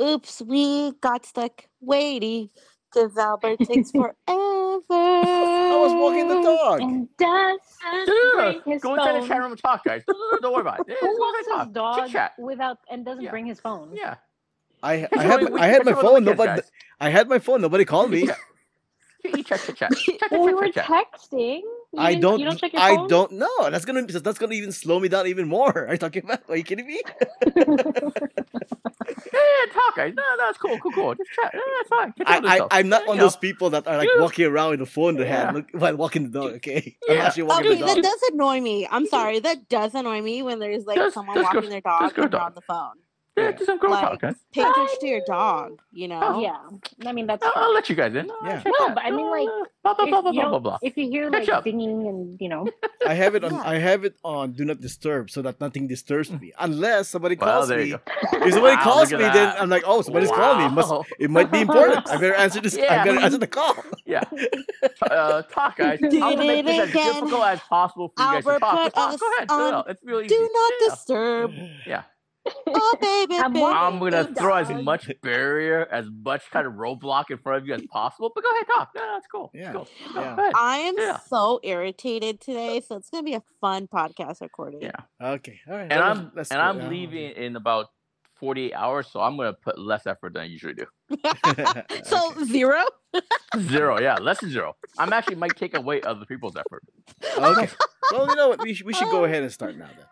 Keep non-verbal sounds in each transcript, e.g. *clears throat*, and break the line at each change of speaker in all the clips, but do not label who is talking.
Oops, we got stuck waiting because Albert takes *laughs* forever. I
was walking the dog.
And does
Yeah,
bring his
go inside the
phone.
chat room and talk, guys. *laughs* Don't worry about it. Yeah,
Who
go
walks his dog
Chit-chat.
without and doesn't
Yeah.
bring his phone?
Yeah.
I, I *laughs* had my,
we-
I had my phone. Nobody.
guys.
I had my phone. Nobody called me.
Chit-chat. You chat, chit, chat. Chat, chat,
Well, we were
chat, chat.
texting. You
I
didn't-
don't.
You don't check your
I
phone?
don't know. That's gonna. That's gonna even slow me down even more. *laughs* Are you talking about? Are you kidding me? *laughs*
Yeah, yeah, talk, guys. No, no, cool, cool, cool. Just chat. Yeah, it's fine. Get to know
I, I
yourself.
I'm not
You
one of those people that are like
Yeah.
walking around with a phone in their hand look, while walking the dog. Okay, I'm *laughs*
Yeah.
actually walking
Okay,
the
that does annoy me. I'm sorry. That does annoy me when there's like
Just-
someone
just go-
walking their dog
just
and they're
dog.
on the phone.
Yeah,
Yeah.
do some girl
Like-
talk, guys.
Pay attention to your dog, you know?
Oh, yeah. I mean, that's
I'll. I'll let you guys in.
Yeah.
No, but I mean, like,
blah blah blah blah blah blah blah.
if you hear
Catch
like
up.
dinging and you know, *laughs*
I have it on.
Yeah.
I have it on do not disturb so that nothing disturbs me unless somebody
Well,
calls
there
me.
you go.
If somebody
Wow,
calls me,
at
then. I'm like, oh, somebody's calling me. It must. It might be important. I better answer this. I
Yeah.
better answer the call. *laughs*
Yeah. Uh, talk, guys. *laughs* I'm gonna make this
it
as
again.
difficult as possible for you guys to talk.
put
But talk.
us
Go ahead. No,
on
no, it's really easy.
Do not disturb.
Yeah.
Oh, *laughs* baby,
I'm
baby.
I'm gonna
Big
throw as much barrier, as much kind of roadblock in front of you as possible. But go ahead, talk. No, no, it's cool. It's
Yeah.
cool.
Yeah.
I am
Yeah.
so irritated today, so it's gonna be a fun podcast recording.
Yeah.
Okay. All right.
And
well,
I'm
let's
and
go.
I'm leaving in about 48 hours, so I'm gonna put less effort than I usually do. *laughs* *laughs*
So
Okay.
zero.
Zero, yeah, less than zero. I'm actually might take away other people's effort.
Okay. Well, you know what? We should, we should go ahead and start now then.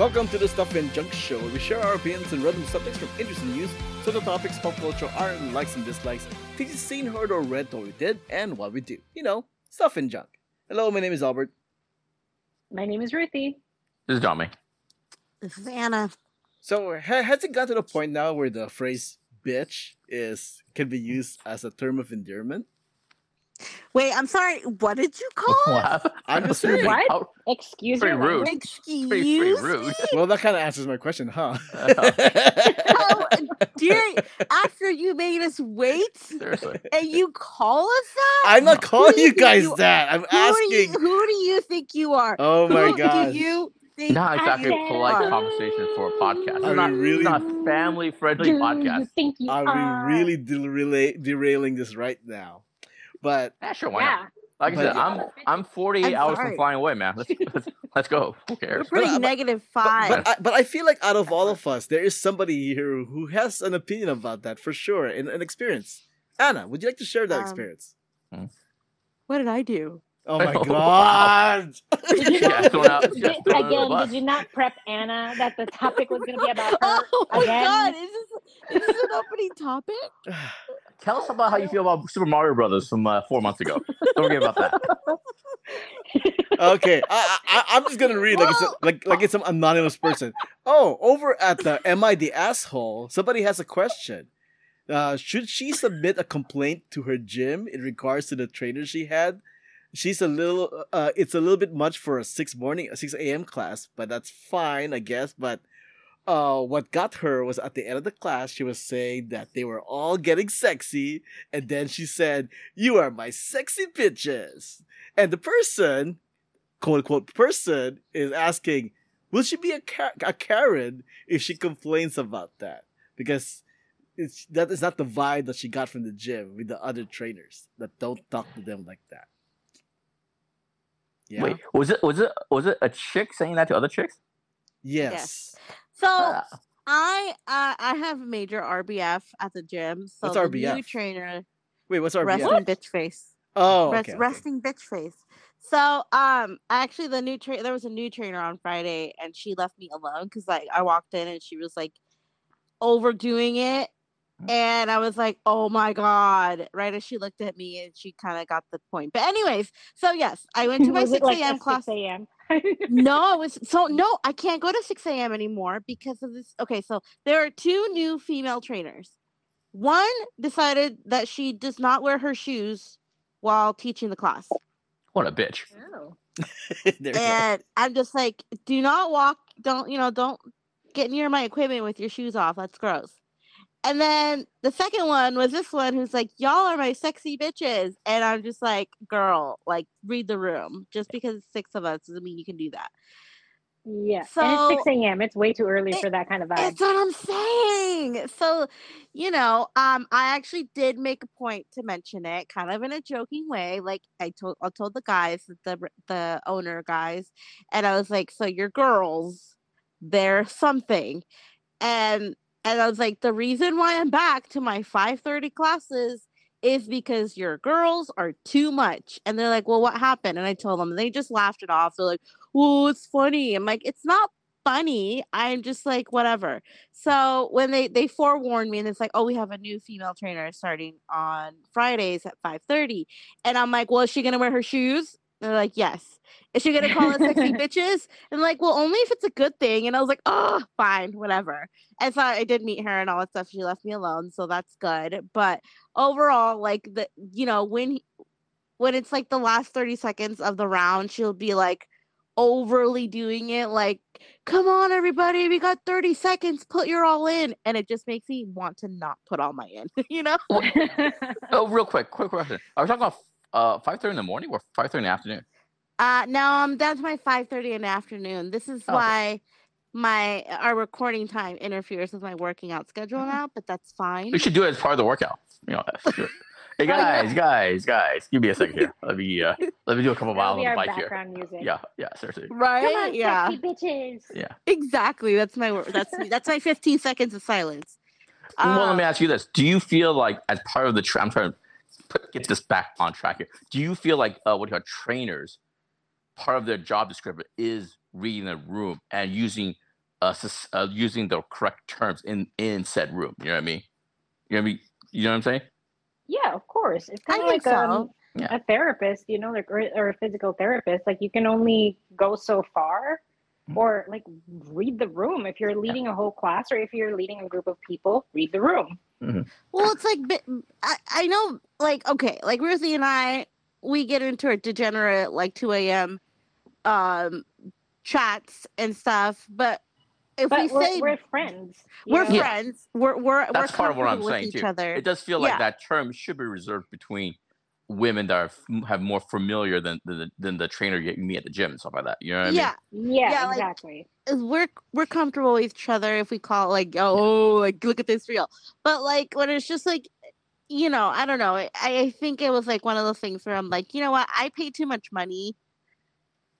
Welcome to the Stuff and Junk Show, where we share our opinions on random subjects from interesting news, so the topics, pop culture, our likes and dislikes, things you've seen, heard, or read, what we did, and what we do. You know, stuff and junk. Hello, my name is Albert.
my name is Ruthie.
This is Tommy.
This is Anna.
So ha- has it got to the point now where the phrase "bitch" is can be used as a term of endearment?
Wait, I'm sorry. What did you call? it?
Wow. *laughs*
I'm just
Pretty-
saying.
What?
how-
Excuse
Pretty
me.
rude.
Excuse
pretty, pretty
me.
Well, that kind of answers my question, huh?
Oh, how dare *laughs* after you made us wait
Seriously.
and you call us that?
I'm not calling
do
you guys
you-
that. I'm
Who do, you,
asking.
who do you think you are?
Oh my
who
god!
do you think
Not exactly
you
a polite
are?
conversation for a podcast.
Are
It's not,
really-
not family friendly
Do you
podcast.
think you
Are
are?
we really derela- derailing this right now? But
Yeah, sure, why
Yeah.
not? Like I said,
yeah.
I'm I'm 48
I'm
hours
sorry.
from flying away, man. Let's let's, let's go. Who
We're
cares?
pretty
But- but-
negative
but,
five.
but, I, but I feel like out of all of us, there is somebody here who has an opinion about that for sure, and an experience. Anna, would you like to share that
Um,
experience?
what did I do?
Oh *laughs* my
Oh,
god!
Did *laughs* you
Yeah,
not,
thrown out-
did- *laughs*
yeah, thrown under the
again, did you not prep Anna that the topic was going to be about her?
Oh my
again?
god, is this, is this an opening topic? *sighs* *sighs* *sighs*
Tell us about how you feel about Super Mario Brothers from uh, four months ago. Don't forget about that. *laughs*
okay, I, I, I'm just gonna read like it's a, like like it's some anonymous person. Oh, over at the Am I the asshole? Somebody has a question. Uh, should she submit a complaint to her gym in regards to the trainer she had? She's a little. Uh, it's a little bit much for a six morning, a six a.m. class, but that's fine, I guess. But uh, what got her was at the end of the class, she was saying that they were all getting sexy, and then she said, "You are my sexy bitches." And the person, quote unquote, person is asking, will she be a, Ka- a Karen if she complains about that? Because it's that is not the vibe that she got from the gym with the other trainers that don't talk to them like that. Yeah.
Wait, was it was it was it a chick saying that to other chicks?
Yes.
So I uh, I have a major RBF at the gym. So
What's
the
RBF?
new trainer,
Wait, what's our
resting
BF?
bitch face.
Oh,
Rest,
okay, okay.
resting bitch face. So um actually the new trainer there was a new trainer on Friday and she left me alone because like I walked in and she was like overdoing it
Mm.
and I was like, oh my god, right as she looked at me and she kind of got the point. But anyways, so yes, I went to *laughs* my 6 a.m.
a
class.
6 a.m. *laughs*
no, it was so no, I can't go to 6 a.m. anymore because of this. Okay, so there are two new female trainers. One decided that she does not wear her shoes while teaching the class.
what a bitch.
Oh. *laughs*
there you go.
And I'm just like, do not walk, don't, you know, don't get near my equipment with your shoes off. That's gross. And then the second one was this one who's like, Y'all are my sexy bitches. And I'm just like, girl, like read the room. Just because it's six of us doesn't mean you can do that.
Yeah. and
So-
it's 6 a.m. It's way too early
It-
for that kind of vibe.
That's what I'm saying. So, you know, um, I actually did make a point to mention it, kind of in a joking way. Like I told, I told the guys, the the owner guys, and I was like, "So your girls, they're something," and and I was like, "The reason why I'm back to my 5:30 classes." Is because your girls are too much. And they're like, Well, what happened? And I told them, they just laughed it off. They're like, Well, it's funny. I'm like, It's not funny. I'm just like, whatever. So when they they forewarned me and it's like, oh, we have a new female trainer starting on Fridays at 5:30. And I'm like, well, is she gonna wear her shoes? And they're like, yes. Is she gonna call us sexy *laughs* bitches? And like, well, only if it's a good thing. And I was like, oh, fine, whatever. And so I did meet her and all that stuff. She left me alone, so that's good. But overall, like the you know, when when it's like the last 30 seconds of the round, she'll be like overly doing it like come on everybody we got 30 seconds put your all in and it just makes me want to not put all my in *laughs* you know *laughs*
Oh, real quick, quick question. Are we talking about uh five thirty in the morning or five thirty in the afternoon?
uh no, i'm down to my 5.30 in the afternoon this is
Okay.
why my our recording time interferes with my working out schedule now but that's fine
We should do it as part of the workout. You know, let's do it. Hey
Oh,
guys, guys, guys, give me a second here. *laughs* Let me uh, let me do a couple miles
be
on the bike here.
music.
Yeah, yeah, seriously.
right
Come on,
yeah
sexy bitches.
Yeah.
exactly that's my wor- that's that's my 15 seconds of silence
well, let me
Um,
ask you this: Do you feel like, as part of the, tra- I'm trying to put, get this back on track here. Do you feel like uh, what do you call trainers? Part of their job description is reading the room and using uh, sus- uh using the correct terms in in said room. You know what I mean? You know what I mean? You know what I'm saying?
Yeah, of course. It's kind of like
so.
um,
Yeah.
a therapist, you know, like or, or a physical therapist. Like you can only go so far. Or like read the room. If you're leading a whole class, or if you're leading a group of people, read the room.
Well, it's like I, I know, like okay, like Ruthie and I, we get into a degenerate like two a.m. um chats and stuff, but if
But
we
we're,
say
we're friends.
we're
know?
Yeah.
friends, we're we're
That's
we're
part of what I'm
comfortable with
saying
each
too.
other.
It does feel like
Yeah.
that term should be reserved between women that are f- have more familiar than than the, than the trainer you meet at the gym and stuff like that. You know what I mean?
yeah,
Yeah,
Yeah, like-
exactly.
Uh, we're we're comfortable with each other if we call it like oh like look at this reel but like when it's just like you know i don't know i i think it was like one of those things where i'm like you know what i pay too much money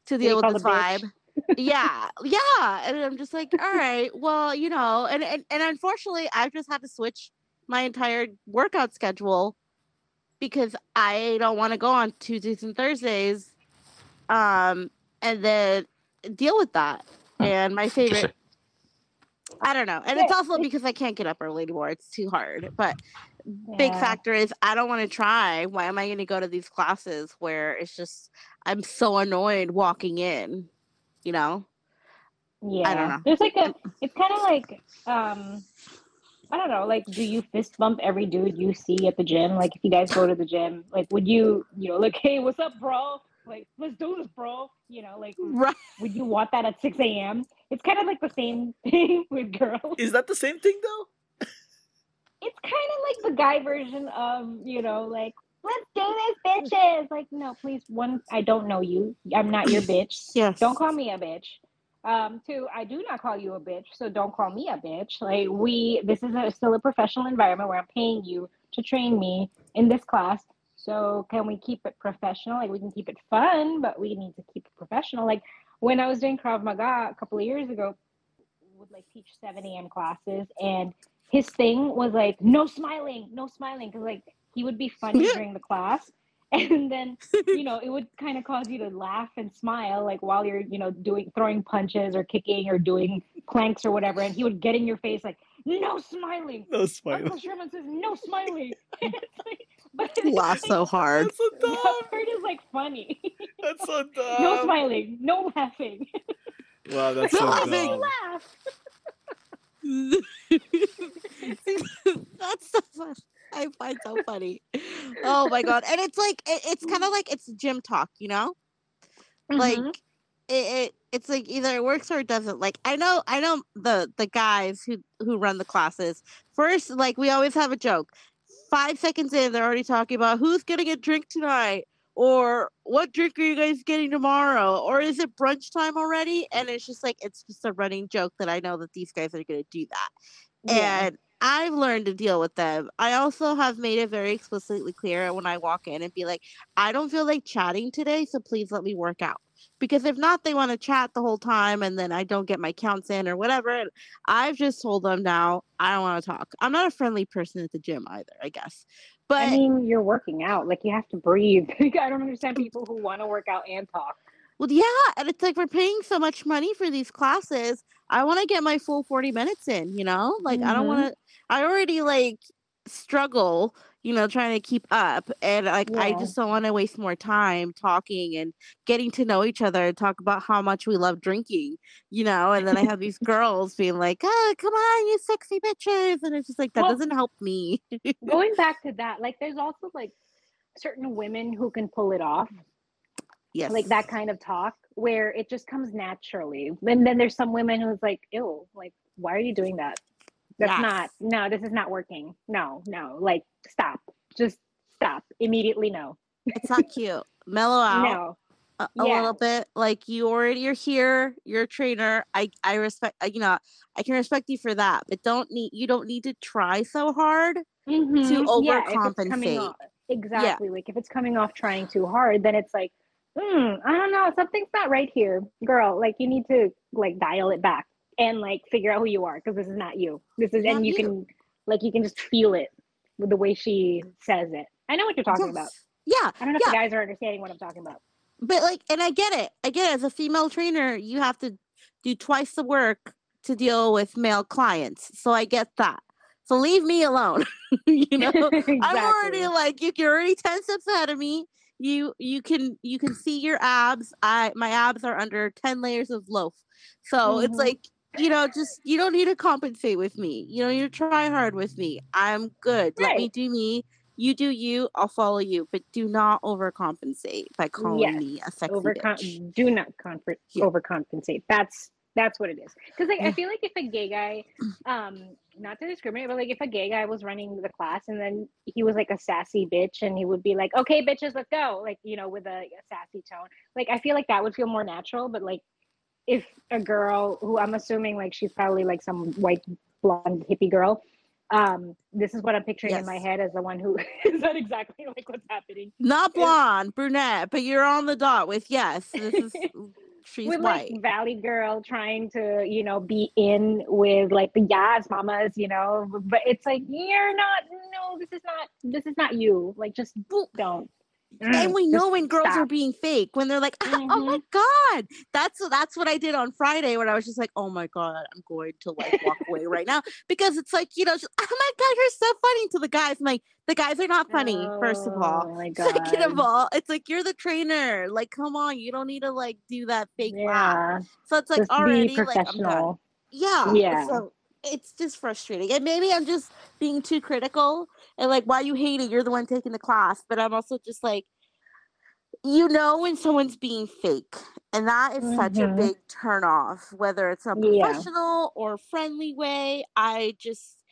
to deal with
called
this
a bitch.
vibe yeah *laughs* yeah and i'm just like all right well you know and, and and unfortunately i've just had to switch my entire workout schedule because i don't want to go on tuesdays and thursdays um and then deal with that and my favorite, *laughs* I don't know. And it's also because I can't get up early anymore. It's too hard. But big factor is I don't want to try. Why am I going to go to these classes where it's just I'm so annoyed walking in, you know?
Yeah.
I don't know.
There's like a it's kind of like um I don't know, like do you fist bump every dude you see at the gym? Like if you guys go to the gym, like would you, you know, like, hey, what's up, bro? Like, let's do this, bro. You know, like *laughs*
Right.
would you want that at six AM? It's kind of like the same *laughs* thing with girls.
Is that the same thing though?
It's kind of like the guy version of, you know, like, let's do this, bitches. Like, no, please, one, I don't know you. I'm not your *clears throat* bitch.
Yes.
Don't call me a bitch. Um, two, I do not call you a bitch, so don't call me a bitch. Like we, this is a, still a professional environment where I'm paying you to train me in this class. So can we keep it professional? Like we can keep it fun, but we need to keep it professional. Like when I was doing Krav Maga a couple of years ago, would like teach 7 a.m. classes, and his thing was like no smiling, no smiling, because like he would be funny during the class, *laughs* and then you know, it would kind of cause you to laugh and smile, like while you're, you know, doing throwing punches or kicking or doing planks or whatever. And he would get in your face like, "No smiling."
No smile.
Uncle Sherman says, "No smiling." *laughs* It's like- but
Laugh
like-
so hard.
That's so *laughs*
The
dumb.
part is like funny.
That's so dumb.
no smiling, no laughing.
Wow, that's
No
so
laughing.
dumb.
Laugh.
That's so I find so funny. Oh my god. And it's like it, it's kind of like it's gym talk, you know? like
Mhm.
it, it it's like either it works or it doesn't. Like I know I know the the guys who who run the classes. First, like we always have a joke. Five seconds in, they're already talking about who's gonna get drink tonight, or what drink are you guys getting tomorrow, or is it brunch time already? And it's just like it's just a running joke that I know that these guys are gonna do that.
Yeah.
And I've learned to deal with them. I also have made it very explicitly clear when I walk in and be like, I don't feel like chatting today, so please let me work out. Because if not, they want to chat the whole time and then I don't get my counts in or whatever. And I've just told them now, I don't want to talk. I'm not a friendly person at the gym either, I guess. But
I mean, you're working out. Like you have to breathe. *laughs* I don't understand mm. people who want to work out and talk.
Well, yeah, and it's like we're paying so much money for these classes. I want to get my full 40 minutes in, you know? Like I don't
Mhm.
want to I already like struggle, you know, trying to keep up and like I just don't want to waste more time talking and getting to know each other and talk about how much we love drinking, you know? And then I have these *laughs* girls being like, "Oh, come on, you sexy bitches." And it's just like that
Well-
doesn't help me.
Going *laughs* back to that, like there's also like certain women who can pull it off.
yes.
like that kind of talk where it just comes naturally. And then there's some women who's like, ew, like, why are you doing that? That's
Yes.
not, no, this is not working. No, no, like, stop. Just stop. Immediately, no.
It's not cute. Mellow *laughs* out.
No.
a, a
Yeah.
little bit like you already are here you're a trainer i i respect you know i can respect you for that but don't need you don't need to try so hard
Mhm. Yeah, it's coming
overcompensate.
off- exactly. Like if it's coming off trying too hard, then it's like, hmm, I don't know, something's not right here, girl. Like you need to like dial it back and like figure out who you are because this is not you. This is,
Not
and you,
you.
can like you can just feel it with the way she says it. I know what you're talking about.
Yeah
I don't know if
Yeah.
the guys are understanding what I'm talking about.
but like and i get it i get it as a female trainer you have to do twice the work to deal with male clients so i get that so leave me alone *laughs* you know
exactly. *laughs*
i'm already like you, you're already 10 steps ahead of me you you can you can see your abs. I my abs are under 10 layers of loaf. So it's
Mhm.
like you know just you don't need to compensate with me. You don't need to try hard with me. I'm good. Let me do me. You do you. I'll follow you. But do not overcompensate by calling
Yes.
me a sexy
Overcom-
bitch.
do not comfort
Yeah.
overcompensate. That's that's what it is. Because like I feel like if a gay guy, um, not to discriminate, but like if a gay guy was running the class and then he was like a sassy bitch and he would be like, "Okay, bitches, let's go," like you know, with a, a sassy tone. Like I feel like that would feel more natural. But like if a girl who I'm assuming like she's probably like some white blonde hippie girl. Um, this is what I'm picturing in my head as the one who *laughs* is that exactly like what's happening.
not blonde brunette but you're on the dot with yes this is *laughs* she's
with
white
like Valley Girl trying to, you know, be in with like the Yas mamas, you know, but it's like you're not. No, this is not. This is not you. Like, just don't.
And
Mm,
we know when girls are being fake when they're like "Ah, oh my god! That's that's what i did on friday when i was just like oh my god i'm going to like walk away right now. Because it's like you know just, oh my god you're so funny to the guys. I'm like the guys are not funny first of all.
Oh my *laughs*
second of all it's like you're the trainer. Like come on you don't need to like do that fake laugh.
Yeah,
so it's like
just
already like i'm done. yeah
Yeah.
so it's just frustrating and maybe i'm just being too critical and like why you hate it you're the one taking the class but i'm also just like you know when someone's being fake and that is such a
Mhm.
big turn off whether it's a
Yeah.
professional or friendly way i just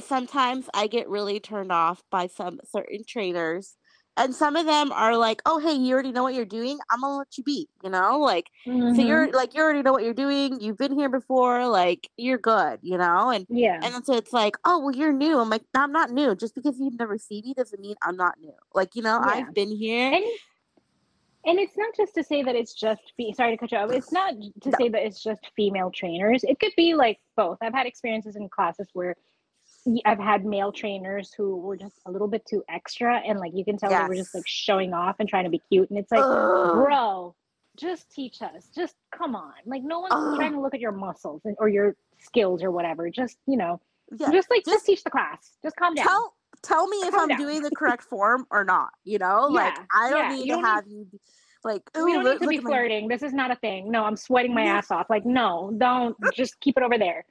sometimes i get really turned off by some certain trainers and some of them are like oh hey you already know what you're doing i'm gonna let you be you know like so
Mhm.
you're like you already know what you're doing you've been here before like you're good you know and
yeah.
and then so it's like oh well you're new i'm like i'm not new just because you've never seen me doesn't mean i'm not new like you know
Yeah.
i've been here
and and it's not just to say that it's just fe- sorry to cut you off it's not to say that it's just female trainers it could be like both i've had experiences in classes where i've had male trainers who were just a little bit too extra and like you can tell they were just like showing off and trying to be cute and it's like
Ugh.
bro just teach us just come on like no one's
Ugh.
trying to look at your muscles and- or your skills or whatever just you know
yeah.
just like just,
just
teach the class just calm down
tell tell me if
Calm
i'm
down.
doing the *laughs* correct form or not you know like i don't
yeah,
need to
don't need-
have you like
we don't
look-
need to be
at my-"
flirting. This is not a thing. No, I'm sweating my
Yeah.
ass off. Like, no, don't just keep it over there.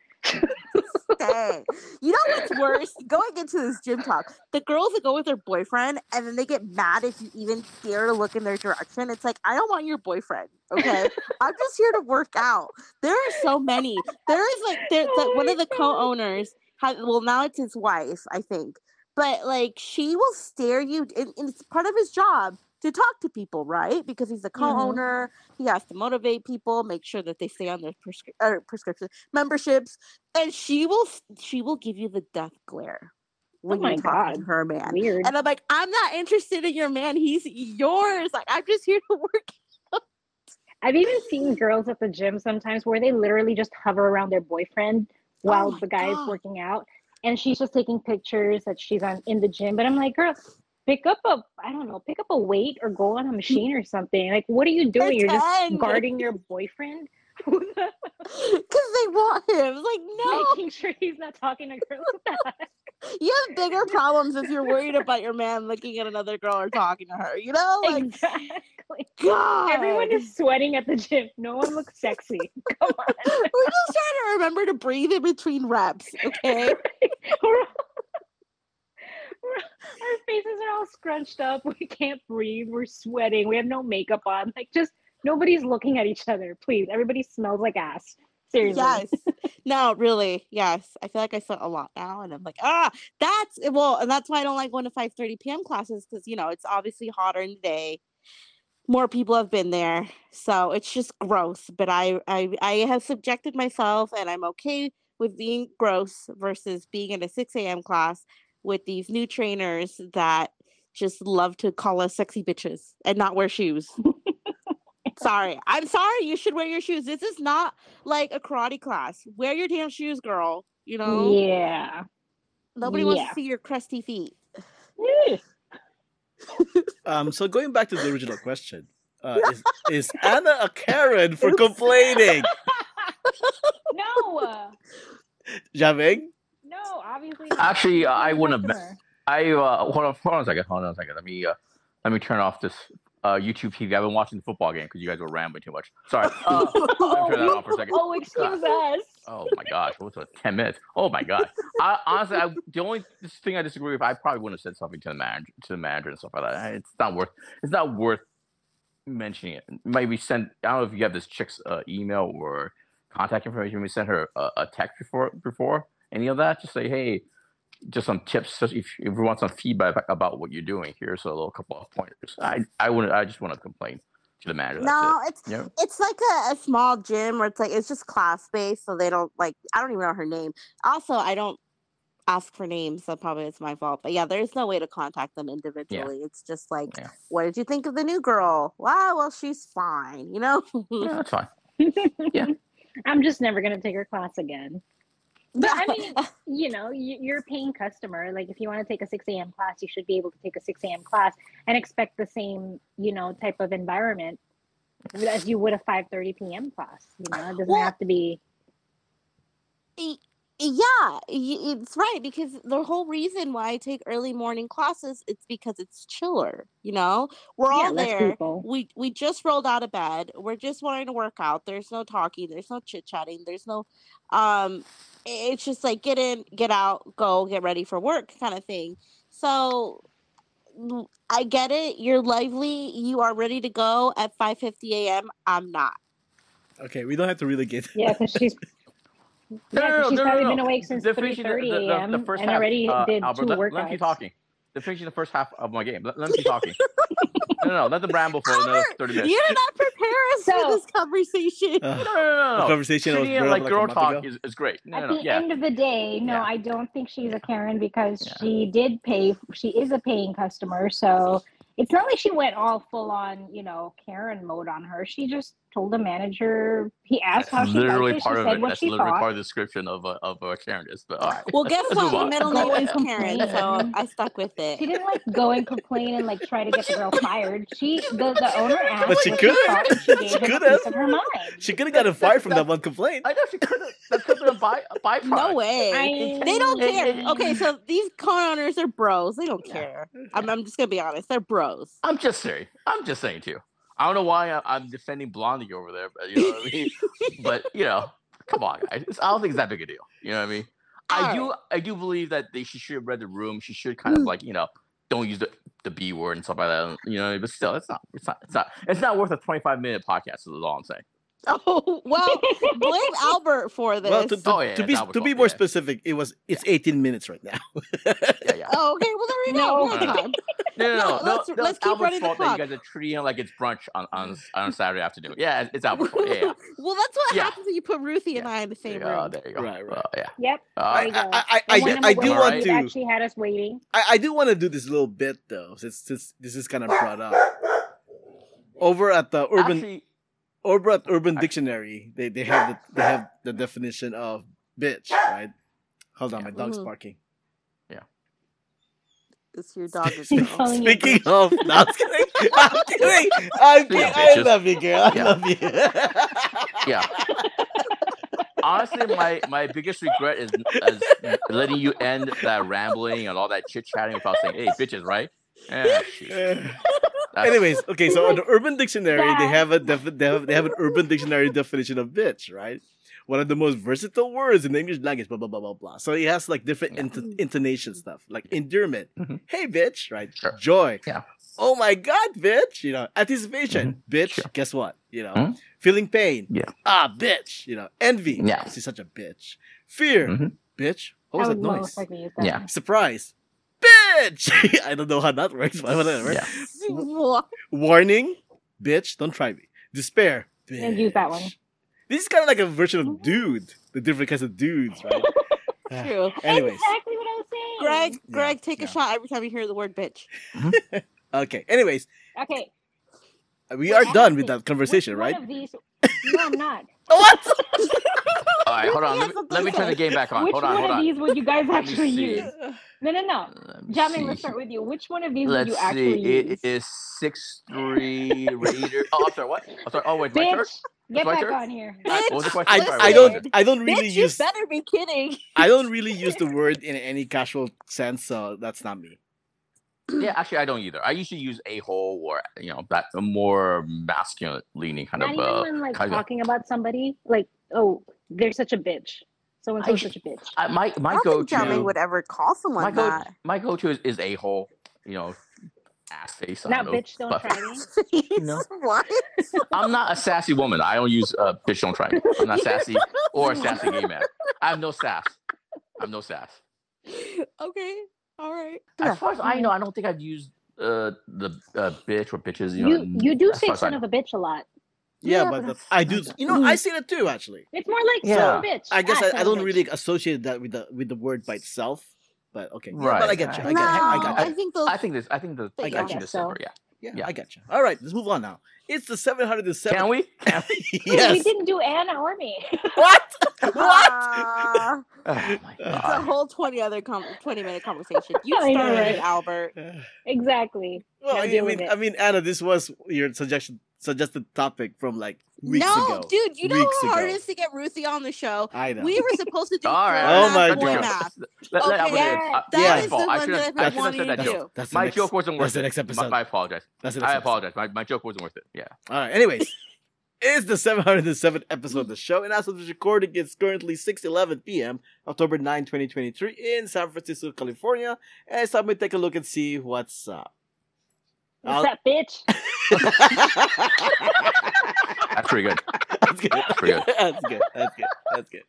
Dang. You know what's worse? Going into this gym talk, the girls that go with their boyfriend and then they get mad if you even dare to look in their direction. It's like, I don't want your boyfriend. Okay. *laughs* I'm just here to work out. There are so many. There is like there the, one of the co-owners had well now it's his wife, I think. But like she will stare you and, and it's part of his job to talk to people, right? Because he's a co-owner, he has to motivate people, make sure that they stay on their prescri- uh, prescription memberships, and she will she will give you the death glare when
my
you talk to
God.
her man.
Weird.
And I'm like, I'm not interested in your man. He's yours. Like I'm just here to *laughs* work.
I've even seen girls at the gym sometimes where they literally just hover around their boyfriend while
Oh
the guy is
God.
working out, and she's just taking pictures that she's on in the gym. But I'm like, girl, pick up a I don't know, pick up a weight or go on a mm. machine or something. Like, what are you doing? You're just *laughs* guarding your boyfriend, *laughs*
Because they want him. Like, no,
making sure he's not talking to girls. *laughs*
You have bigger problems if you're worried about your man looking at another girl or talking to her. You know, like
exactly.
God.
Everyone is sweating at the gym. No one looks sexy. Come on.
We're just trying to remember to breathe in between reps, okay? *laughs*
Our faces are all scrunched up. *laughs* We can't breathe. We're sweating. We have no makeup on. Like, just nobody's looking at each other. Please, everybody smells like ass. Seriously.
Yes. *laughs* No, really. Yes. I feel like I sweat a lot now, and I'm like, ah, that's well, and that's why I don't like going to 5:30 p.m. classes because you know it's obviously hotter in the day. More people have been there, so it's just gross. But I, I, I have subjected myself, and I'm okay with being gross versus being in a 6 a.m. class with these new trainers that just love to call us sexy bitches and not wear shoes. *laughs* sorry. I'm sorry. You should wear your shoes. This is not like a karate class. Wear your damn shoes, girl. You know,
Yeah.
nobody wants to see your crusty feet. *laughs*
Um, so going back to the original question, uh, is, *laughs* is Anna a Karen for
Oops.
complaining?
No.
Javing?
Obviously.
Actually, uh, I wouldn't have-. I uh, hold on, hold on a second, hold on a second. Let me uh, let me turn off this uh, YouTube TV. I've been watching the football game because you guys were rambling too much. Sorry. Uh, turn that off for a second.
Oh, excuse us.
Oh my gosh, what's a ten minutes? Oh my god! I, honestly, I, the only thing I disagree with, I probably wouldn't have said something to the manager, to the manager and stuff like that. It's not worth. It's not worth mentioning it. Maybe send. I don't know if you have this chick's uh, email or contact information. We sent her a, a text before before any of that. Just say, hey, just some tips. Just if, if you want some feedback about what you're doing, here's a little couple of pointers. I I wouldn't. I just want to complain to the manager.
No,
it.
it's
Yeah.
it's like a, a small gym where it's like it's just class based, so they don't like. I don't even know her name. Also, I don't ask for names, so probably it's my fault. But yeah, there's no way to contact them individually. It's just like,
Yeah.
what did you think of the new girl? Wow, well, she's fine. You know.
Yeah, that's fine. *laughs* Yeah. *laughs*
I'm just never gonna take her class again. But I mean, *laughs* you know, you- you're a paying customer. Like, if you want to take a 6 a.m. class, you should be able to take a 6 a.m. class and expect the same, you know, type of environment as you would a 5:30 p.m. class. You know, it doesn't
Well-
have to be.
Y- yeah it's right because the whole reason why i take early morning classes it's because it's chiller you know we're
Yeah,
all
less
there
people.
we we just rolled out of bed we're just wanting to work out there's no talking there's no chit chatting there's no um it's just like get in get out go get ready for work kind of thing so i get it you're lively you are ready to go at 5 a.m i'm not
Okay, we don't have to really get.
Yeah, because she's. *laughs* *laughs*
No,
Yeah,
no,
'cause
no,
she's
no,
probably
no,
been awake since
They're finishing the-
3:30
the- the-
a.m.
the first
and
half.
already
Uh,
did
Albert,
two
let,
workouts.
let me keep talking. They're finishing the first half of my game. Let, let me keep talking. no, no, no. Let them ramble for another 30 minutes.
you did not prepare us
So-
for this conversation
Uh,
No, no, no, no.
the
no.
conversation was
Treating it
brought up
like
like
girl talk
ago.
is, is great. No,
At
no, no.
the
Yeah.
end of the day, no,
Yeah.
I don't think she's a Karen because
Yeah.
she did pay. She is a paying customer, so it's not like she went all full on, you know, Karen mode on her. She just told the manager. He asked how she liked
literally
it. She
part of it. That's literally
thought.
part of the description of a, of a Karen is. But all right.
Well, guess *laughs* what?
move
My middle name
and
is Karen, so. I stuck with it.
She didn't like go and complain and like try to get the girl *laughs* fired. She the, the owner asked
But she could've.
thought and she *laughs* gave
She
him
could've.
of her mind.
She could have gotten fired from that one complaint.
I know she could have. That could have been a, by, a byproduct.
No way.
I
they don't care. Okay, so these co-owners are bros. They don't
Yeah.
care. I'm, I'm just gonna be honest. They're bros.
I'm just saying. I'm just saying too. I don't know why I'm defending Blondie over there, but you know what I mean. *laughs* but you know, come on, guys. I don't think it's that big a deal. You know what I mean? I
All
do. I do believe that they she should have read the room. She should kind of mm. like you know don't use the, the B word and stuff like that. You know, but still, it's not. It's not. It's not. It's not worth a twenty five minute podcast. Is all I'm saying.
Oh well, *laughs* blame Albert for this.
Well, to, to,
Oh, yeah,
to be to be more
yeah.
specific, it was it's 18 minutes right now.
Yeah, yeah.
oh, okay. Well, there we go.
No.
We have time. *laughs*
No, no,
No,
no. no,
let's-
no,
let's
it's
keep
Albert's
running the
fault that you guys are treating like it's brunch on on, on *laughs* Saturday afternoon. Yeah, it's Albert's fault. Yeah, yeah.
well, that's what
Yeah.
happens when you put Ruthie and I in the same room. Oh.
There you go.
Right, right.
Uh, yeah.
Yep.
Uh,
There you go.
I, I, I, I, do
away,
want to
actually had us waiting.
I, I do want to do this little bit though, since, since this is kind of brought up. Over at the urban
Actually,
over at Urban
I-
Dictionary, they, they have the, they have the definition of bitch, right? Hold on, my dog's barking. Yeah.
It's your dog.
He's
girl.
you
Speaking of, no, I'm kidding. I'm kidding. I'm
Speaking
kidding. I
bitches.
love you, girl. I
Yeah.
love you. *laughs*
yeah. Honestly, my, my biggest regret is, is letting you end that rambling and all that chit chatting without saying, "Hey, bitches," right? Yeah, shoot. That's- *laughs*
Anyways, okay, so on the *laughs* Urban Dictionary, they have a defi- they, have, they have an Urban Dictionary definition of bitch, right? One of the most versatile words in the English language, blah blah blah blah blah. So it has like different
Yeah.
int- intonation stuff, like endearment,
Mhm.
hey bitch, right?
Sure.
Joy,
Yeah.
Oh my god, bitch, you know, anticipation, bitch.
Sure.
Guess what? You know,
Mhm.
feeling pain,
Yeah.
Ah, bitch, you know, envy,
Yeah.
she's such a bitch. Fear,
Mhm.
bitch. What was
would
that noise?
most that.
Yeah.
Surprise, bitch. *laughs* I don't know how that works, but whatever.
Yeah.
What? *laughs*
Warning, bitch, don't try me. Despair, bitch.
And use that one.
This is kind of like a version of dude, the different kinds of dudes, right? *laughs*
True.
Anyways,
Exactly what I was saying.
Greg,
Yeah,
Greg, take
yeah.
a shot every time you hear the word bitch. *laughs*
okay. Anyways,
Okay.
we
Well,
are done with that conversation, right?
One of these... No, I'm not.
What? *laughs*
All right, hold on. Let me, let me turn the game back on.
Which
Hold on,
one
hold
of
on.
these would you guys actually use? No, no, no.
Let me
Jiaming, let's start with you. Which one of these
Let's
would you actually
see.
use?
It is six three Raider. Oh, I'm sorry. What? I'm sorry. Oh wait, my turn.
Get
my
back
turn?
on here.
What was the question?
I, I don't? I don't really
bitch, you
use
better be kidding.
I don't really use the word in any casual sense, so that's not me.
Yeah, actually, I don't either. I usually use a hole or you know that a more masculine leaning kind
Not
of.
even
Uh,
when like
kind of-
talking about somebody, like, oh, they're such a bitch. So and so
sh-
such a bitch.
I, my my
I
go
think Jamming
to
would ever call someone
my go
that.
my go to is, is a hole. You know, ass face. I
Not
don't know,
bitch, don't
but-
try me. *laughs*
No. *laughs*
what? *laughs*
I'm not a sassy woman. I don't use uh, bitch. Don't try me. I'm not sassy or a sassy gay man. I have no sass. I'm no sass.
okay. All right.
As far as I know, I don't think I've used uh, the uh, bitch or bitches. You,
You
know,
you do say
far as I
son of a bitch a lot.
Yeah,
Yeah,
but
but
the- I do. You know, I say that too. Actually,
It's more like
Yeah.
son of a bitch.
I guess
Ah,
I, I don't
bitch.
really associate that with the with the word by itself. But okay, yeah, but I
Right,
get you. I get you. I
no,
got
I think those.
I think this. I think the.
I
I
got
got
you.
December. Yeah.
Yeah,
Yeah.
I got you. All right, let's move on now. It's the seven hundred and seven.
Can we? *laughs* Can we?
We didn't do Anna or me.
What? *laughs* what?
Ah, *laughs*
Oh my
it's a whole twenty other com- twenty minute conversation. You
I know,
started
right?
it, Albert. *sighs*
exactly.
Well, I mean, I mean, Anna, this was your suggestion, suggested topic from like weeks
no,
ago.
dude, you know how hard
ago.
it is to get Ruthie on the show.
I know.
We were supposed to do
All right.
Oh my
for
God.
math.
Let, let
Okay,
yeah,
in. Uh,
that
my
is
fault.
the
I
one
should
that
have.
I've
I
been
should have said
wanting
that
to
joke.
do.
That's
My
next,
joke wasn't worth
that's the
it.
next
My,
episode.
I apologize.
That's the next
I
episode.
apologize. My, my joke wasn't worth it. Yeah.
All right. Anyways, *laughs* it's the 707th episode of the show, and as of this recording, it's currently 6:11 p.m., October 9, 2023, in San Francisco, California. And it's time we take a look and see what's up.
What's that bitch? *laughs*
That's pretty good.
That's good.
pretty good. *laughs*
That's good. That's good. That's good.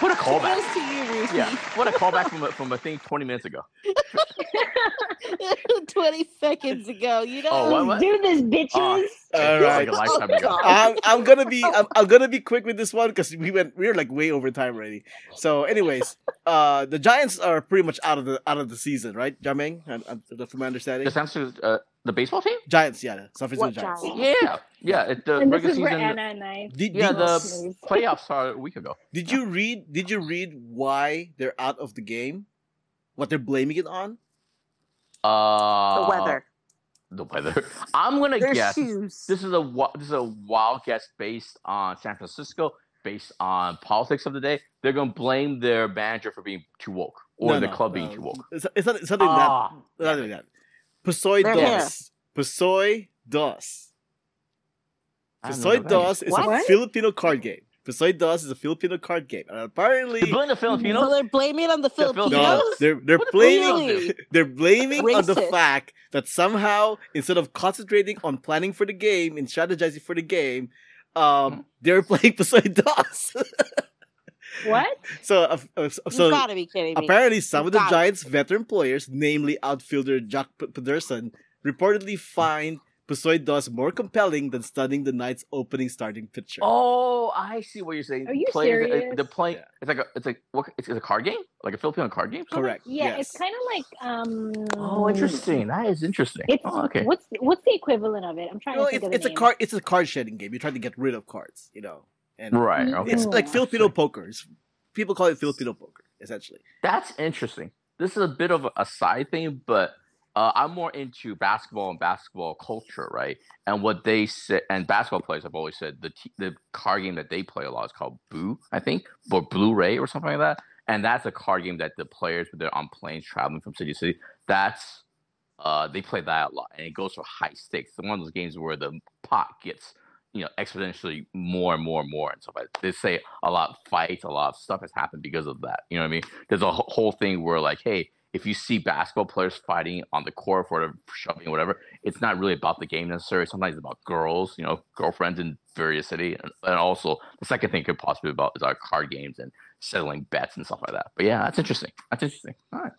What a callback.
Kudos to you, Ruthie.
Yeah. What a callback from a, from a thing 20 minutes ago. *laughs*
20 seconds ago, you oh, know?
Oh, what, what?
Do this, bitches.
Oh, All It feels like a lifetime
Oh,
ago.
I'm, I'm gonna be I'm, I'm gonna be quick with this one because we went we are like way over time already. So, anyways, uh, the Giants are pretty much out of the out of the season, right, Jiaming? And, and from my understanding,
The Samsung, uh, the baseball team?
Giants, yeah, the San Francisco Giants.
Giants?
Yeah. Yeah. It, the
and this
regular
is where
season.
Anna and I.
Did,
Yeah,
did,
the *laughs* playoffs are a week ago.
did you read did you read why they're out of the game? What they're blaming it on?
Uh,
the weather.
The weather. *laughs* I'm gonna
Their
guess
shoes.
this is a this is a wild guess based on San Francisco, based on politics of the day. They're gonna blame their manager for being too woke or
No,
the
no,
club being too woke.
It's, it's not it's something
Ah,
that not only that. Pusoy
Their hair.
dos. Pusoy dos.
I don't know
Pusoy
what
Dos is a Filipino card game. Pusoy Dos is a Filipino card game, and apparently,
is. You blame the
So
Filipinos?
they're blaming on the
Filipinos?
Filipinos.
no, they're they're
What-
blaming
really? *laughs*
they're blaming on the fact that somehow instead of concentrating on planning for the game and strategizing for the game, um, they're *laughs* playing Pusoy Dos. *laughs*
What?
so, uh, uh, so
you gotta be kidding me.
Apparently, some of the
Got it.
Giants' veteran players, namely outfielder Jack P- Pederson, reportedly find Pusoy Dos more compelling than studying the night's opening starting pitcher.
Oh, I see what you're saying.
Are you
Players- uh,
serious?
The playing.
Yeah.
It's like a. It's like what? It's, it's a card game, like a Filipino card game. something?
Correct.
Yeah,
yes.
it's kind of like um.
Oh, interesting. That is interesting.
It's
oh, okay.
what's what's the equivalent of it? I'm trying
Well,
to think
it's,
of the
it's a card. It's a card shedding game. You try to get rid of cards, you know, and
Right.
Mm,
Okay.
it's like
Oh,
Filipino poker. It's- people call it Filipino poker, essentially.
That's interesting. This is a bit of a side thing, but uh, I'm more into basketball and basketball culture, right? And what they say, and basketball players have always said the t- the card game that they play a lot is called Boo, I think, or Bourré or something like that. And that's a card game that the players, when they're on planes traveling from city to city, that's uh, they play that a lot, and it goes for high stakes. It's one of those games where the pot gets you know exponentially more and more and more and stuff like. They say a lot of fights, a lot of stuff has happened because of that. You know what I mean? There's a whole thing where like, hey, if you see basketball players fighting on the court for shoving or whatever, it's not really about the game necessarily. Sometimes it's about girls, you know, girlfriends in various city, and, and also the second thing could possibly be about is our card games and settling bets and stuff like that. But yeah, that's interesting. That's interesting. All right.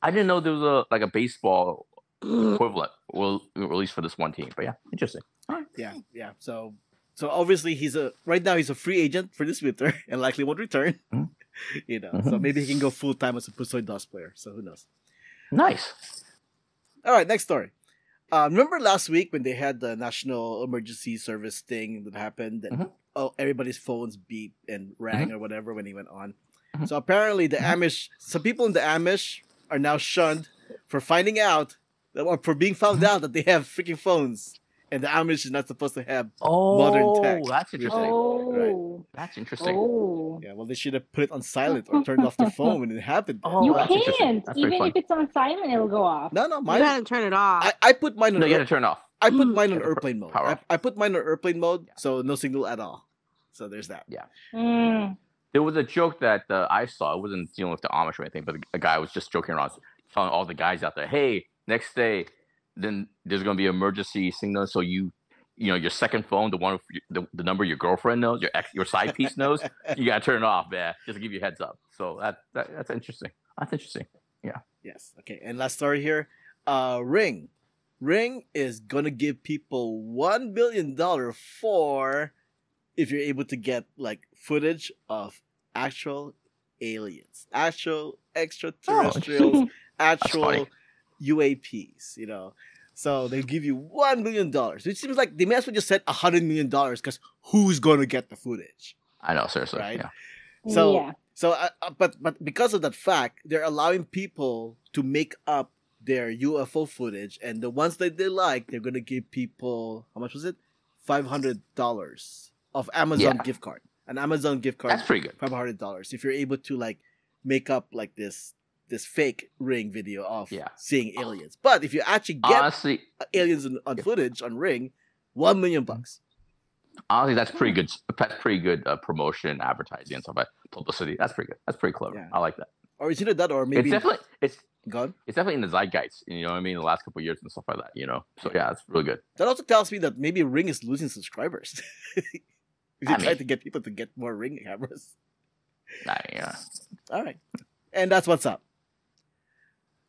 I didn't know there was a like a baseball equivalent will released for this one team. But yeah, interesting. All right.
Yeah, yeah. So, so obviously he's a right now he's a free agent for this winter *laughs* and likely won't return.
Mhm. *laughs*
you know, so
Mhm.
maybe he can go full time as a Pusoy Dos player. So who knows?
Nice.
All right, next story. Uh, remember last week when they had the national emergency service thing that happened, and
Mhm.
oh, everybody's phones beep and rang or whatever when he went on.
Mhm.
So apparently, the
Mhm.
Amish, some people in the Amish are now shunned for finding out or for being found
Mhm.
out that they have freaking phones, and the Amish is not supposed to have.
Oh,
Modern tech.
Oh, that's interesting.
Oh,
That's interesting.
oh.
Yeah, well, they should have put it on silent or turned off the *laughs* phone when it happened.
Oh,
you can't. Even
fun.
if it's on silent, it'll go off.
No, no,
You
mine.
gotta turn it off.
I, I put mine on.
No, you gotta turn it off.
I put
Mm.
mine on airplane mode.
power
I. I put mine on airplane mode, so no signal at all. So there's that.
Mm.
There was a joke that uh, I saw. It wasn't dealing with the Amish or anything, but a guy was just joking around, telling all the guys out there, "Hey, next day, then there's gonna be emergency signal. So you, you know, your second phone, the one, the, the number your girlfriend knows, your ex, your side piece knows, you gotta turn it off, man, just to give you a heads up. So that, that that's interesting. That's interesting. Yeah.
Yes. Okay. And last story here. Uh, Ring. Ring is gonna give people one billion dollar for if you're able to get like footage of actual aliens, actual extraterrestrials, *laughs* actual
funny.
UAPs. You know. So they give you one million dollars. It seems like they may as well just set a hundred million dollars because who's gonna get the footage?
I know, seriously.
Right.
Yeah.
So-
yeah.
So, uh, uh, but but because of that fact, they're allowing people to make up their UFO footage, and the ones that they like, they're gonna give people how much was it? Five hundred dollars of Amazon
Yeah.
gift card. An Amazon gift card,
That's pretty good.
five hundred dollars. If you're able to like make up like this this fake ring video of
Yeah.
seeing aliens, but if you actually get
Honestly,
aliens on, on
Yeah.
footage on Ring, one million bucks.
honestly, that's pretty good. That's pretty good uh, promotion, advertising, and stuff like publicity. That's pretty good. That's pretty clever.
Yeah.
I like that.
Or is it that, or maybe
it's definitely it's
gone?
it's definitely in the zeitgeist. You know what I mean? The last couple of years and stuff like that. You know, so yeah, it's really good.
That also tells me that maybe Ring is losing subscribers. *laughs* if you
I
try
mean-
to get people to get more Ring cameras.
I, yeah.
All right. And that's what's up.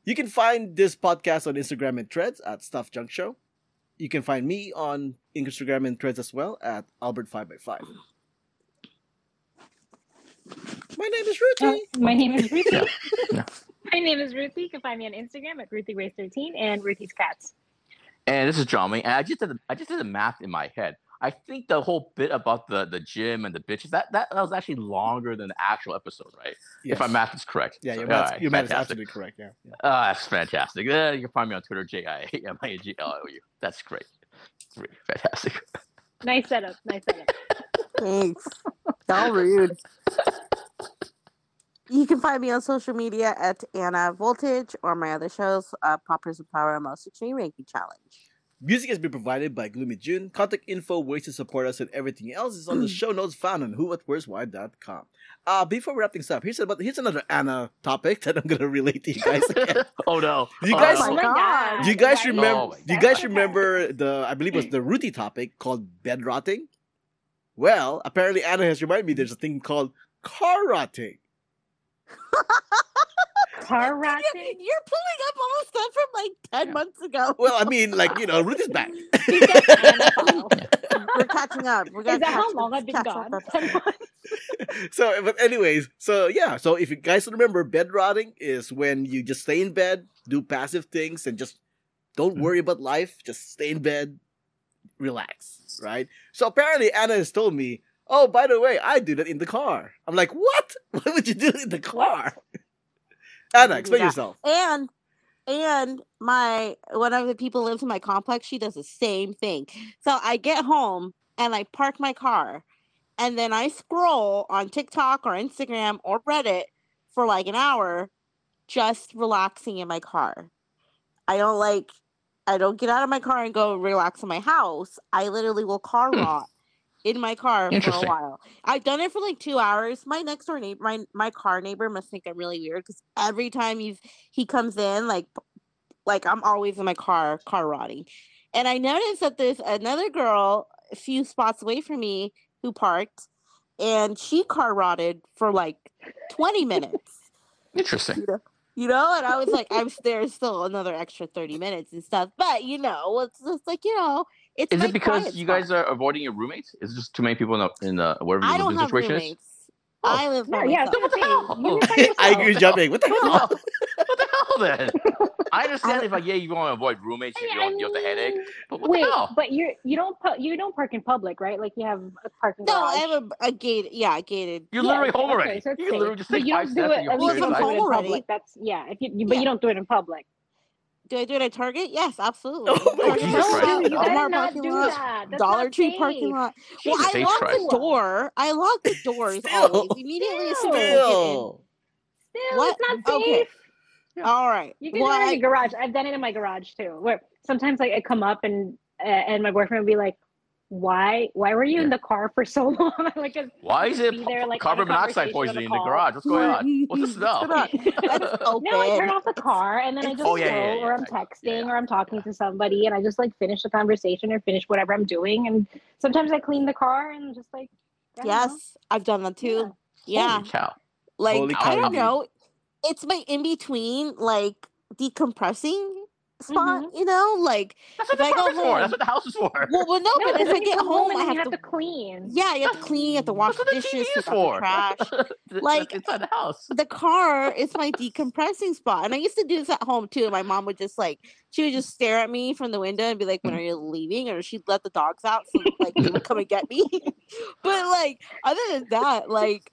You can find this podcast on Instagram and Threads at Stuff Junk Show. You can find me on Instagram and Threads as well at Albert5x5. My name is
Uh,
Ruthie.
my name is Ruthie.
Yeah. Yeah. *laughs*
My name is Ruthie. You can find me on Instagram at RuthieRace13 and Ruthie's Cats.
And this is John Wayne. And I just did the, I just did the math in my head. I think the whole bit about the the gym and the bitches that that, that was actually longer than the actual episode, right?
Yes.
If my math is correct.
Yeah,
So,
your math,
alright,
your math is absolutely correct. Yeah. yeah.
Ah, that's fantastic. Yeah, you can find me on Twitter, J I M I G L O U. That's great. Great. Fantastic.
Nice setup. Nice setup.
Thanks. How rude. You can find me on social media at Anna Voltage or my other shows, uh, Poppers of Power and Most Extreme Ranking Challenge.
Music has been provided by Gloomy June. Contact info, ways to support us, and everything else is on the *clears throat* show notes found on whowhatwhereswhy.com. Uh, before we wrap things up, here's about here's another Anna topic *laughs* that I'm gonna relate to you guys. *laughs* Again.
oh no!
You guys-
Oh my God.
Do you guys remember?
Oh
do you guys remember the? I believe it was the Ruthie topic called bed rotting. Well, apparently Anna has reminded me there's a thing called car rotting. *laughs*
Car *laughs*
You're, you're pulling up all stuff from like 10
Yeah.
months ago.
Well, I mean, like you know, Ruthie's back.
She's got Anna file.
We're catching up. We're
Is
gonna
that how long I've been gone? Ten months? *laughs*
so, but anyways, so yeah, so if you guys remember, bed rotting is when you just stay in bed, do passive things, and just don't
Mhm.
worry about life. Just stay in bed, relax, right? So apparently, Anna has told me, "Oh, by the way, I do that in the car." I'm like, "What? *laughs* Why would you do it in the car?" Anna, explain yourself.
And and my one of the people lives in my complex, she does the same thing. So I get home and I park my car and then I scroll on TikTok or Instagram or Reddit for like an hour just relaxing in my car. I don't like I don't get out of my car and go relax in my house. I literally will car
Hmm.
rot in my car for a while. I've done it for like two hours. My next door neighbor, my my car neighbor, must think I'm really weird because every time he's he comes in, like like I'm always in my car, car rotting. And I noticed that there's another girl a few spots away from me who parked, and she car rotted for like 20 minutes.
Interesting.
You know, you know, and I was like, I'm there's still another extra 30 minutes and stuff. But you know, it's just like you know, it's
Is it because
quiet
you
spot.
guys are avoiding your roommates? Is it just too many people in the, in the wherever
I
your
don't
living
have
situation is?
roommates.
Oh.
I live by
No, yeah,
myself.
so
what the
hey,
hell?
you live
I
yourself.
agree, Jiaming. What the hell?
hell? *laughs* what the hell then? *laughs* I understand
I-
if like yeah you want to avoid roommates if you, don't, you have the headache, but what
Wait,
the hell?
but you're you don't pu- you don't park in public, right? Like you have a parking
No,
garage.
I have a, a gated. Yeah, a gated.
You're
Yeah,
literally
okay,
home
okay,
already.
so it's
you can literally just
But
take
you don't do it. At
Well,
least
if
you
I'm
don't do
home
it
already.
That's yeah. If you, you but
Yeah.
you don't do it in public.
Do I do it at Target? Yes, *laughs* absolutely.
Oh my
Parking
Jesus
lot,
you better
Walmart
not
parking
do
lot,
that. That's
Dollar Tree
safe.
parking lot. Well,
Jesus
I
H.
lock the door. I lock the doors
Still.
always immediately as soon as I get in.
Still.
Still,
What?
it's not
Okay.
safe.
All right.
You can
Well,
do it in
I-
your garage. I've done it in my garage too. Where sometimes like I come up and uh, and my boyfriend would be like, "Why? Why were you in the car for so *laughs* long?" *laughs* like, 'cause
Why is it
there, like,
carbon monoxide poisoning in the garage? What's going on? *laughs* What's this
What's
about?
going on? That's open.
No, I turn off the car and then I just
Oh, yeah, yeah, yeah,
or I'm texting
Yeah, yeah.
or I'm talking to somebody and I just like finish the conversation or finish whatever I'm doing. And sometimes I clean the car and just like, I don't know.
Yes, I've done that too. Yeah.
Holy.
Like I don't know. It's my in between like decompressing spot,
Mhm.
you know? Like
That's what
If
the
I go
apartment's for. That's what the house is for.
well, well no,
No,
but
but
if I get
come
home, I
then
have,
you
to,
clean.
Yeah, you have to clean, you have to wash
That's
the
what the
dishes,
TV is
out the
for.
trash. *laughs* Like-
inside the house.
the car is my decompressing spot. And I used to do this at home too. And my mom would just like, she would just stare at me from the window and be like, when are you leaving? Or she'd let the dogs out so like they would come and get me. *laughs* but like, other than that, like,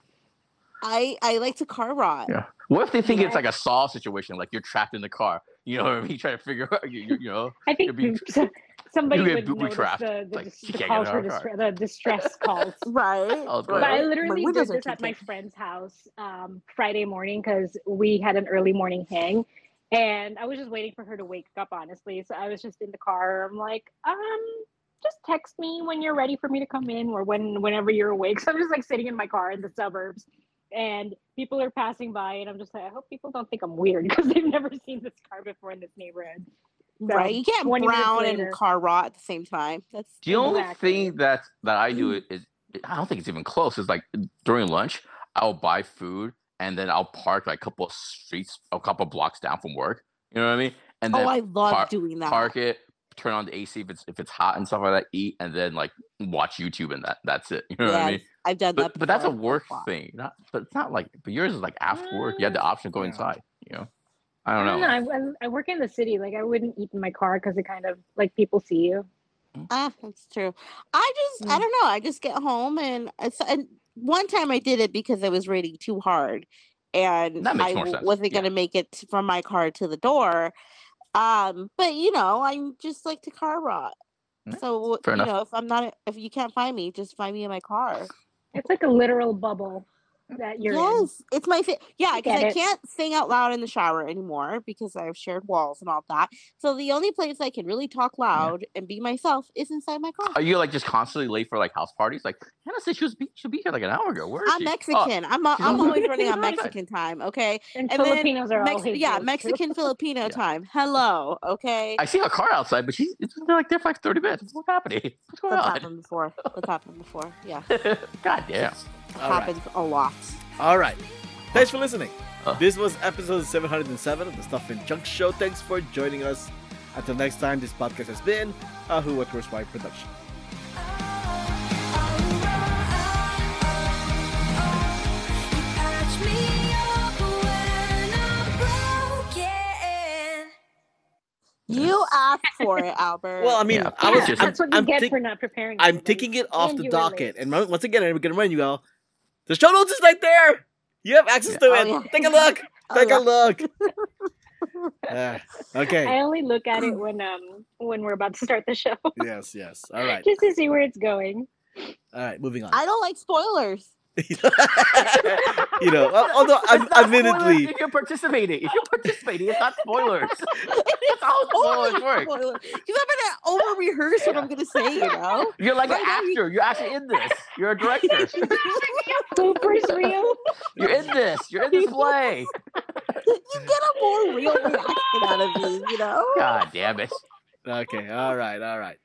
I I like to car rot.
Yeah. What if they think
Yeah.
it's like a Saw situation, like you're trapped in the car? You know what I mean? *laughs* Trying to figure out, you, you, you know.
I think
You're being- *laughs*
so- somebody
you're
would
being
notice
booby-trapped.
the, the,
Like,
dis- the calls for
in her
distre- the distress *laughs* calls.
Right.
Oh,
But I
My
literally did this at my friend's house um, Friday morning because we had an early morning hang, and I was just waiting for her to wake up. Honestly, so I was just in the car. I'm like, um, just text me when you're ready for me to come in, or when whenever you're awake. So I'm just like sitting in my car in the suburbs, and people are passing by, and I'm just like, I hope people don't think I'm weird *laughs* because they've never seen this car before in this neighborhood. So,
right. You can't
20 minutes
brown
later-
and car rot at the same time. That's
The only thing that that I do *clears throat* is I don't think it's even close. Is like during lunch, I'll buy food and then I'll park like a couple of streets, a couple of blocks down from work. You know what I mean? And
oh, I love
park-
doing that.
park it, turn on the AC if it's if it's hot and stuff like that, eat, and then like watch YouTube and that that's it. *laughs* You know what I mean?
I've done that.
But but that's a
before.
work
Wow.
thing. Not but it's not like but yours is like after work. You have the option to go
Yeah.
inside. You know? I
I
don't know.
I, I- I work in the city. Like I wouldn't eat in my car because it kind of like people see you.
Ah, that's true. I just, I
Mm.
don't know. I just get home and, it's, and one time I did it because I was raining too hard, and I
more
w-
sense,
wasn't
yeah.
gonna make it from my car to the door. Um, but you know, I'm just like to car rot.
Yeah,
So
fair
you
enough.
know, if I'm not, if you can't find me, just find me in my car.
It's like a literal bubble. That you're in.
it's my fa- yeah because
get
I
it.
can't sing out loud in the shower anymore because I've shared walls and all that. So the only place I can really talk loud and be myself is inside my car.
Are you like just constantly late for like house parties? Like Hannah said she was be, she'll be here like an hour ago. Where is
I'm
she? Oh,
Mexican. I'm a,
she's
I'm always *laughs* running on
she's on that.
Mexican time. Okay,
And,
And then
Filipinos are
Mex-
always
yeah. Mexican *laughs* Filipino
Yeah.
time. Hello. Okay,
I see a car outside, but she's it's been like there for like thirty minutes. What's happening? *laughs* What's going
that's
on?
happened before. That's happened before. Yeah,
God damn.
All right.
happens a lot.
All right. Thanks for listening.
Uh.
This was episode 707 of the Stuff and Junk Show. Thanks for joining us. Until next time, this podcast has been a Who What Where's Why production.
Patch me up when I'm broken.
You asked for it, Albert.
Well, I mean,
Yeah,
I was.
just-
I'm,
That's what you
I'm,
get
think-
for not preparing.
I'm
anything.
taking it off
And
the docket.
late.
And once again, I'm going to remind you all the show notes is right there. You have access
Yeah.
to
Oh,
it.
yeah.
Take a look. *laughs*
Oh,
Take a look. *laughs* Ah, okay.
I only look at it *clears throat* when um when we're about to start the show,
yes, yes. All right.
just to see where it's going.
All right. Moving on.
I don't like spoilers. *laughs*
you know, although I'm,
not spoilers
admittedly,
if you're participating. If you're participating, it's not spoilers. That's how
Totally
spoilers work.
spoiler. Because I'm gonna over rehearse what I'm gonna say. You know. *laughs*
You're like an
Right now, you-
actor. You're actually in this. You're a director. *laughs*
Bloopers reel.
You're in this. You're in this play.
you get a more real reaction out of me. You know.
God damn it.
okay. All right. All right.